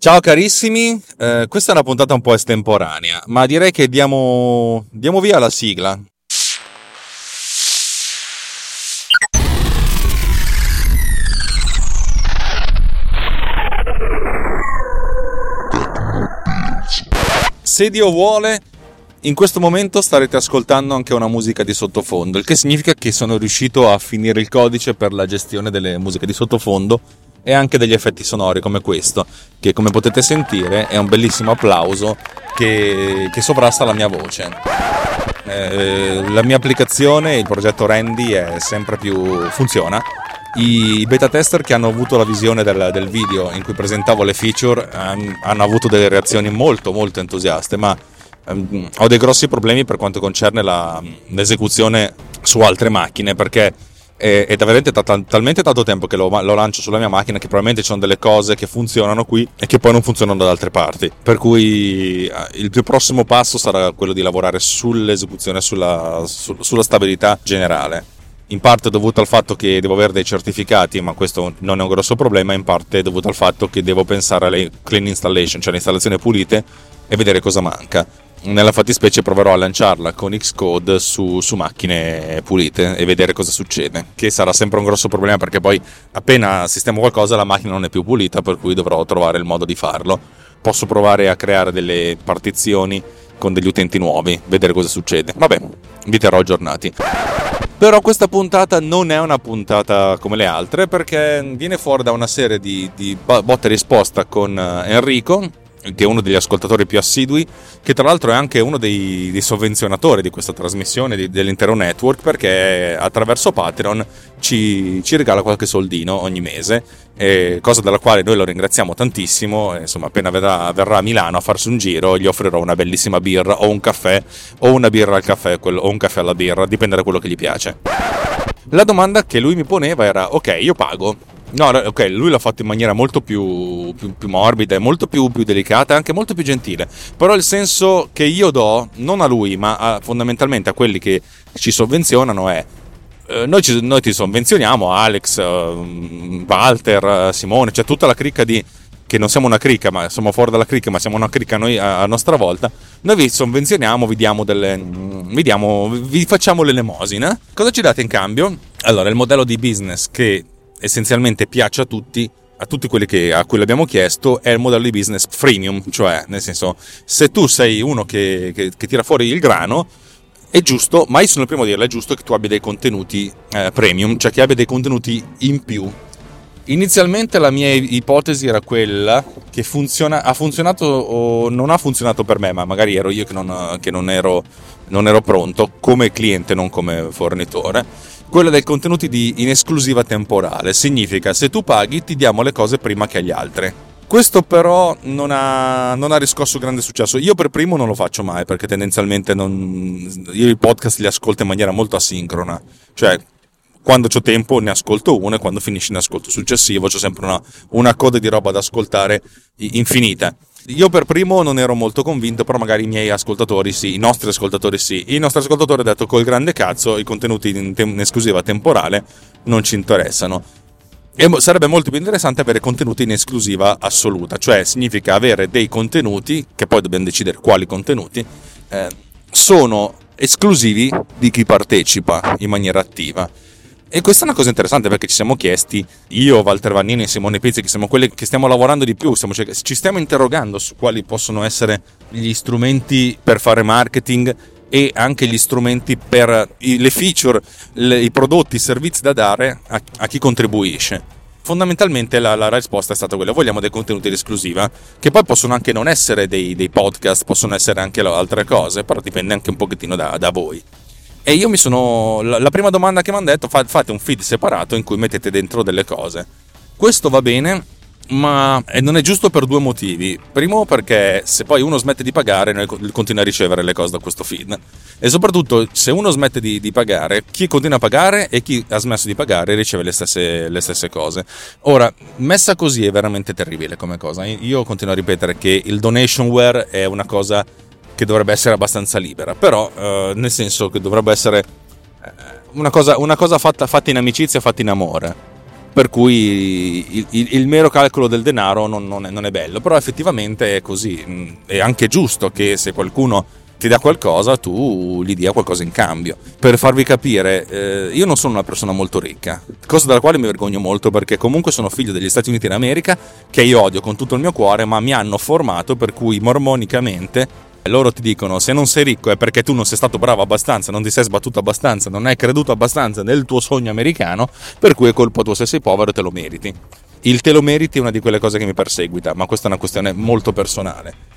Ciao carissimi, eh, questa è una puntata un po' estemporanea, ma direi che diamo, diamo via la sigla. Se Dio vuole, in questo momento starete ascoltando anche una musica di sottofondo, il che significa che sono riuscito a finire il codice per la gestione delle musiche di sottofondo e anche degli effetti sonori come questo, che come potete sentire è un bellissimo applauso che, che sovrasta la mia voce. Eh, la mia applicazione, il progetto Randy, è sempre più funziona. I beta tester che hanno avuto la visione del, del video in cui presentavo le feature um, hanno avuto delle reazioni molto molto entusiaste, ma um, ho dei grossi problemi per quanto concerne la, l'esecuzione su altre macchine perché è, da veramente t- talmente tanto tempo che lo, lo, lancio sulla mia macchina che probabilmente ci sono delle cose che funzionano qui e che poi non funzionano da altre parti. Per cui eh, il più prossimo passo sarà quello di lavorare sull'esecuzione, sulla, su, sulla stabilità generale. In parte dovuto al fatto che devo avere dei certificati, ma questo non è un grosso problema, in parte dovuto al fatto che devo pensare alle clean installation, cioè alle installazioni pulite e vedere cosa manca nella fattispecie proverò a lanciarla con Xcode su, su, macchine pulite e vedere cosa succede, che sarà sempre un grosso problema perché poi appena sistemo qualcosa la macchina non è più pulita, per cui dovrò trovare il modo di farlo. Posso provare a creare delle partizioni con degli utenti nuovi, vedere cosa succede. Vabbè, vi terrò aggiornati. Però questa puntata non è una puntata come le altre perché viene fuori da una serie di, di botte e risposta con eh, Enrico, che è uno degli ascoltatori più assidui, che tra l'altro è anche uno dei, dei sovvenzionatori di questa trasmissione, di, dell'intero network, perché attraverso Patreon ci, ci regala qualche soldino ogni mese, cosa della quale noi lo ringraziamo tantissimo. Insomma, appena verrà, verrà, a Milano a farsi un giro, gli offrirò una bellissima birra o un caffè, o una birra al caffè, o un caffè alla birra, dipende da quello che gli piace. La domanda che lui mi poneva era: ok, io pago No, ok, lui l'ha fatto in maniera molto più, più, più morbida, molto più, più, delicata e anche molto più gentile. Però il senso che io do, non a lui, ma a, fondamentalmente a quelli che ci sovvenzionano è eh, noi, ci, noi, ti sovvenzioniamo, Alex, uh, Walter, uh, Simone, cioè tutta la cricca di che non siamo una cricca, ma siamo fuori dalla cricca, ma siamo una cricca noi a, a nostra volta. Noi vi sovvenzioniamo, vi diamo delle. Vi, diamo, vi facciamo l'elemosina. Cosa ci date in cambio? Allora, il modello di business che essenzialmente piace a tutti, a tutti quelli che, a cui l'abbiamo chiesto, è il modello di business freemium, cioè nel senso se tu sei uno che, che, che tira fuori il grano, è giusto, ma io sono il primo a dirlo, è giusto che tu abbia dei contenuti eh, premium, cioè che abbia dei contenuti in più. Inizialmente la mia ipotesi era quella che funziona, ha funzionato o non ha funzionato per me, ma magari ero io che non, che non, ero, non ero pronto come cliente, non come fornitore quella dei contenuti di in esclusiva temporale. Significa se tu paghi ti diamo le cose prima che agli altri. Questo però non ha, non ha, riscosso grande successo. Io per primo non lo faccio mai perché tendenzialmente non, io i podcast li ascolto in maniera molto asincrona. Cioè, quando ho tempo ne ascolto uno e quando finisce ne ascolto successivo. C'è sempre una, una coda di roba da ascoltare infinita. Io per primo non ero molto convinto, però magari i miei ascoltatori sì, i nostri ascoltatori sì. Il nostro ascoltatore ha detto col grande cazzo i contenuti in, te- in esclusiva temporale non ci interessano. E sarebbe molto più interessante avere contenuti in esclusiva assoluta, cioè significa avere dei contenuti, che poi dobbiamo decidere quali contenuti, eh, sono esclusivi di chi partecipa in maniera attiva. E questa è una cosa interessante perché ci siamo chiesti, io, Walter Vannini e Simone Pizzi, che siamo quelli che stiamo lavorando di più, stiamo, ci stiamo interrogando su quali possono essere gli strumenti per fare marketing e anche gli strumenti per le feature, le, i prodotti, i servizi da dare a, a chi contribuisce. Fondamentalmente la, la, risposta è stata quella, vogliamo dei contenuti di esclusiva, che poi possono anche non essere dei, dei podcast, possono essere anche altre cose, però dipende anche un pochettino da, da voi. E io mi sono. La, prima domanda che mi hanno detto: fate un feed separato in cui mettete dentro delle cose. Questo va bene, ma non è giusto per due motivi. Primo, perché se poi uno smette di pagare, noi continua a ricevere le cose da questo feed. E soprattutto, se uno smette di, di, pagare, chi continua a pagare e chi ha smesso di pagare riceve le stesse, le stesse cose. Ora, messa così è veramente terribile come cosa. Io continuo a ripetere che il donationware è una cosa che dovrebbe essere abbastanza libera, però eh, nel senso che dovrebbe essere eh, una cosa, una cosa fatta, fatta, in amicizia, fatta in amore. per cui il, il, il, mero calcolo del denaro non, non, è, non, è, bello, però effettivamente è così, mm, è anche giusto che se qualcuno ti dà qualcosa tu gli dia qualcosa in cambio. Per farvi capire, eh, io non sono una persona molto ricca, cosa dalla quale mi vergogno molto perché comunque sono figlio degli Stati Uniti d'America che io odio con tutto il mio cuore, ma mi hanno formato per cui mormonicamente loro ti dicono se non sei ricco è perché tu non sei stato bravo abbastanza, non ti sei sbattuto abbastanza, non hai creduto abbastanza nel tuo sogno americano, per cui è colpa tua se sei povero te lo meriti. Il te lo meriti è una di quelle cose che mi perseguita, ma questa è una questione molto personale.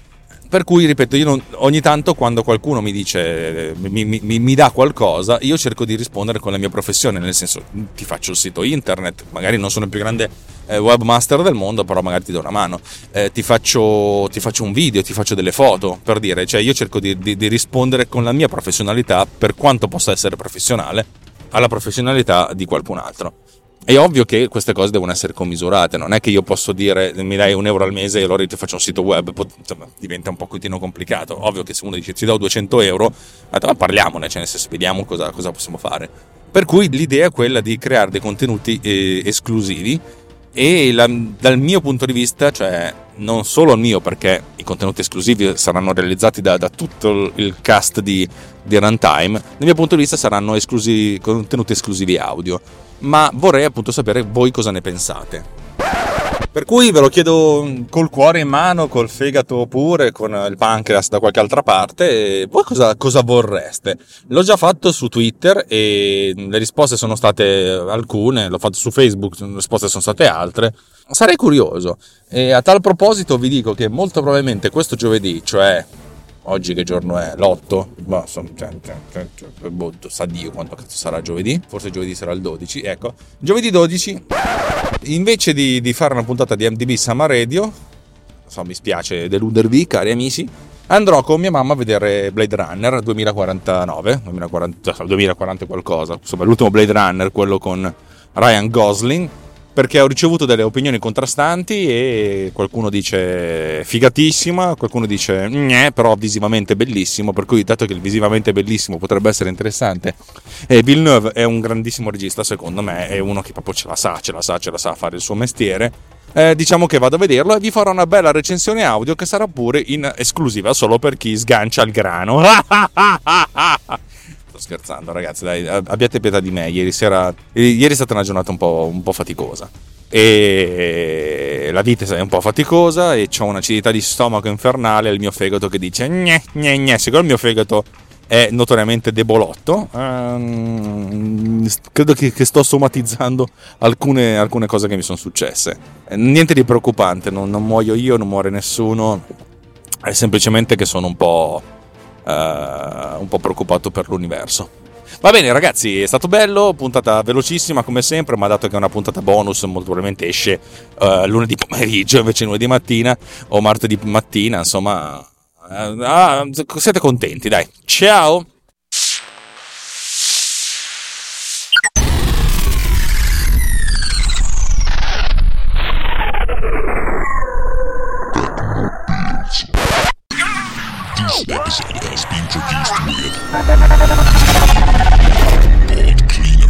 Per cui, ripeto, io non, ogni tanto quando qualcuno mi dice, mi, mi, mi, dà qualcosa, io cerco di rispondere con la mia professione, nel senso ti faccio il sito internet, magari non sono il più grande eh, webmaster del mondo, però magari ti do una mano, eh, ti, faccio, ti, faccio, un video, ti faccio delle foto, per dire, cioè io cerco di, di, di rispondere con la mia professionalità, per quanto possa essere professionale, alla professionalità di qualcun altro. È ovvio che queste cose devono essere commisurate, non è che io posso dire mi dai un euro al mese e allora ti faccio un sito web, diventa un pochettino complicato. Ovvio che se uno dice ti do 200 euro, ma parliamone, cioè nel senso vediamo cosa, cosa possiamo fare. Per cui l'idea è quella di creare dei contenuti eh, esclusivi e la, dal mio punto di vista, cioè non solo il mio perché i contenuti esclusivi saranno realizzati da, da tutto il cast di, di Runtime, dal mio punto di vista saranno esclusivi, contenuti esclusivi audio ma vorrei appunto sapere voi cosa ne pensate. Per cui ve lo chiedo col cuore in mano, col fegato pure, con il pancreas da qualche altra parte. Voi cosa, cosa, vorreste? L'ho già fatto su Twitter e le risposte sono state alcune, l'ho fatto su Facebook, le risposte sono state altre. Sarei curioso. E a tal proposito vi dico che molto probabilmente questo giovedì, cioè oggi che giorno è? L'8? Ma cioè, cioè, cioè, boh, sa Dio quanto cazzo sarà giovedì, forse giovedì sarà il 12, ecco. Giovedì 12, invece di, di fare una puntata di MDB Summer Radio, so, mi spiace deludervi cari amici, andrò con mia mamma a vedere Blade Runner 2049, 2040, 2040 qualcosa, insomma l'ultimo Blade Runner, quello con Ryan Gosling, perché ho ricevuto delle opinioni contrastanti e qualcuno dice figatissima, qualcuno dice però visivamente bellissimo, per cui dato che il visivamente bellissimo potrebbe essere interessante, e Villeneuve è un grandissimo regista secondo me, è uno che proprio ce la sa, ce la sa, ce la sa fare il suo mestiere, eh, diciamo che vado a vederlo e vi farò una bella recensione audio che sarà pure in esclusiva solo per chi sgancia il grano. scherzando, ragazzi, dai, abbiate pietà di me. Ieri, sera, ieri è stata una giornata un po', un po', faticosa. E la vita è un po' faticosa e ho un'acidità di stomaco infernale. Il mio fegato che dice gne, gne, gne. Siccome il mio fegato è notoriamente debolotto, ehm, credo che, che, sto somatizzando alcune, alcune, cose che mi sono successe. Niente di preoccupante, non, non muoio io, non muore nessuno. È semplicemente che sono un po' un po' preoccupato per l'universo. Va bene ragazzi, è stato bello, puntata velocissima come sempre, ma dato che è una puntata bonus molto probabilmente esce uh, lunedì pomeriggio invece lunedì mattina o martedì mattina, insomma, uh, siete contenti, dai. Ciao! This episode has been produced with Bald Clean.